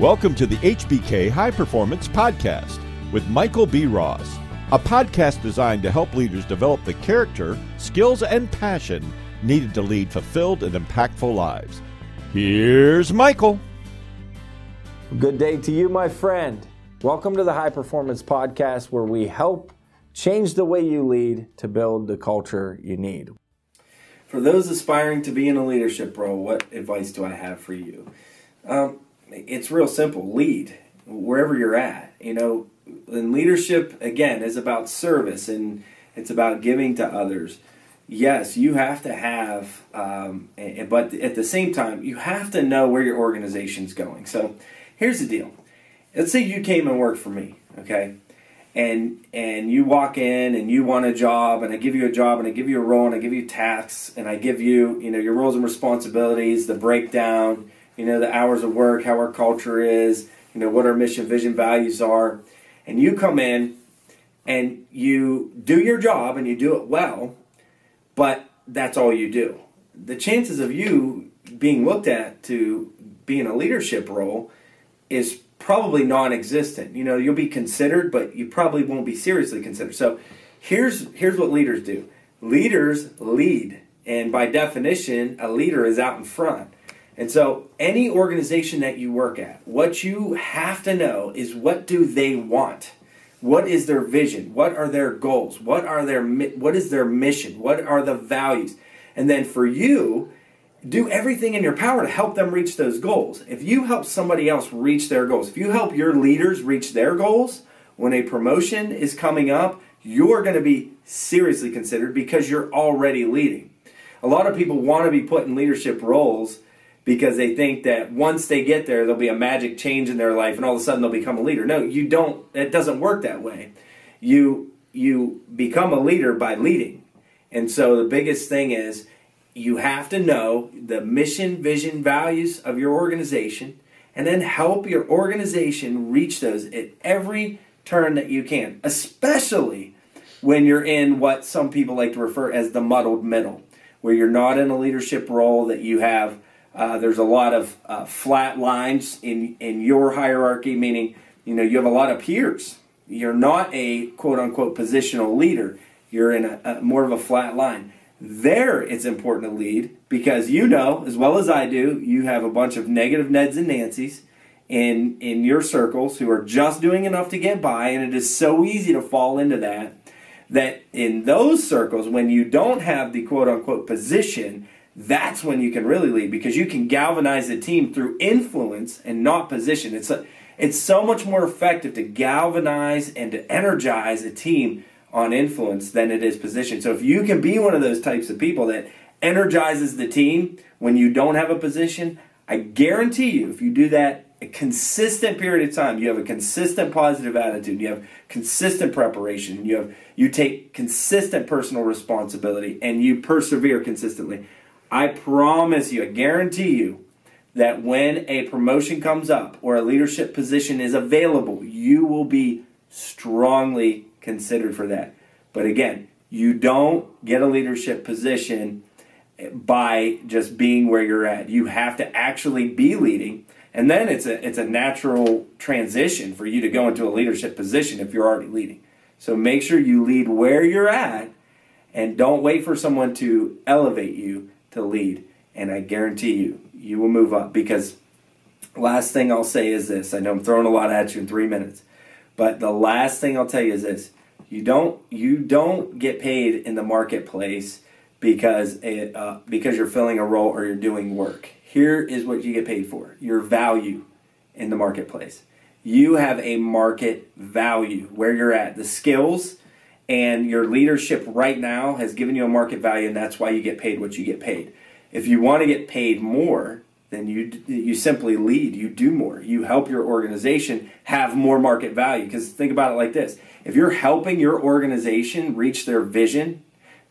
Welcome to the HBK High Performance Podcast with Michael B. Ross, a podcast designed to help leaders develop the character, skills, and passion needed to lead fulfilled and impactful lives. Here's Michael. Good day to you, my friend. Welcome to the High Performance Podcast, where we help change the way you lead to build the culture you need. For those aspiring to be in a leadership role, what advice do I have for you? Um, it's real simple lead wherever you're at. You know, and leadership, again, is about service and it's about giving to others. Yes, you have to have, um, but at the same time, you have to know where your organization's going. So here's the deal. Let's say you came and worked for me, okay? and and you walk in and you want a job and I give you a job and I give you a role and I give you tasks and I give you you know your roles and responsibilities the breakdown you know the hours of work how our culture is you know what our mission vision values are and you come in and you do your job and you do it well but that's all you do the chances of you being looked at to be in a leadership role is probably non-existent. You know, you'll be considered, but you probably won't be seriously considered. So here's here's what leaders do. Leaders lead, and by definition, a leader is out in front. And so any organization that you work at, what you have to know is what do they want? What is their vision? What are their goals? What are their what is their mission? What are the values? And then for you, do everything in your power to help them reach those goals. If you help somebody else reach their goals, if you help your leaders reach their goals, when a promotion is coming up, you're going to be seriously considered because you're already leading. A lot of people want to be put in leadership roles because they think that once they get there, there'll be a magic change in their life and all of a sudden they'll become a leader. No, you don't. It doesn't work that way. You you become a leader by leading. And so the biggest thing is you have to know the mission, vision, values of your organization, and then help your organization reach those at every turn that you can, especially when you're in what some people like to refer as the muddled middle, where you're not in a leadership role that you have. Uh, there's a lot of uh, flat lines in in your hierarchy, meaning you know you have a lot of peers. You're not a quote unquote positional leader. You're in a, a more of a flat line there it's important to lead because you know as well as I do, you have a bunch of negative Neds and Nancys in in your circles who are just doing enough to get by, and it is so easy to fall into that. That in those circles, when you don't have the quote unquote position, that's when you can really lead because you can galvanize a team through influence and not position. It's a, it's so much more effective to galvanize and to energize a team on influence than it is position. So if you can be one of those types of people that energizes the team when you don't have a position, I guarantee you, if you do that a consistent period of time, you have a consistent positive attitude, you have consistent preparation, you have you take consistent personal responsibility, and you persevere consistently. I promise you, I guarantee you that when a promotion comes up or a leadership position is available, you will be strongly considered for that. But again, you don't get a leadership position by just being where you're at. You have to actually be leading. And then it's a it's a natural transition for you to go into a leadership position if you're already leading. So make sure you lead where you're at and don't wait for someone to elevate you to lead. And I guarantee you, you will move up because last thing I'll say is this. I know I'm throwing a lot at you in 3 minutes. But the last thing I'll tell you is this: you don't you don't get paid in the marketplace because it, uh, because you're filling a role or you're doing work. Here is what you get paid for: your value in the marketplace. You have a market value where you're at. The skills and your leadership right now has given you a market value, and that's why you get paid what you get paid. If you want to get paid more, then you you simply lead. You do more. You help your organization have more market value. Because think about it like this: if you're helping your organization reach their vision,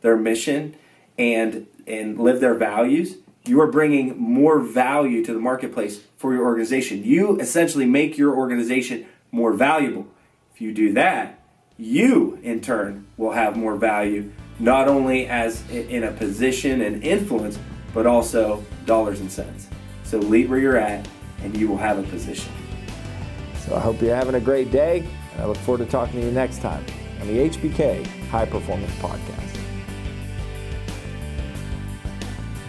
their mission, and and live their values, you are bringing more value to the marketplace for your organization. You essentially make your organization more valuable. If you do that, you in turn will have more value, not only as in a position and influence, but also dollars and cents. So lead where you're at, and you will have a position. So I hope you're having a great day, and I look forward to talking to you next time on the HBK High Performance Podcast.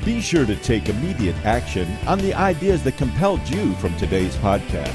Be sure to take immediate action on the ideas that compelled you from today's podcast.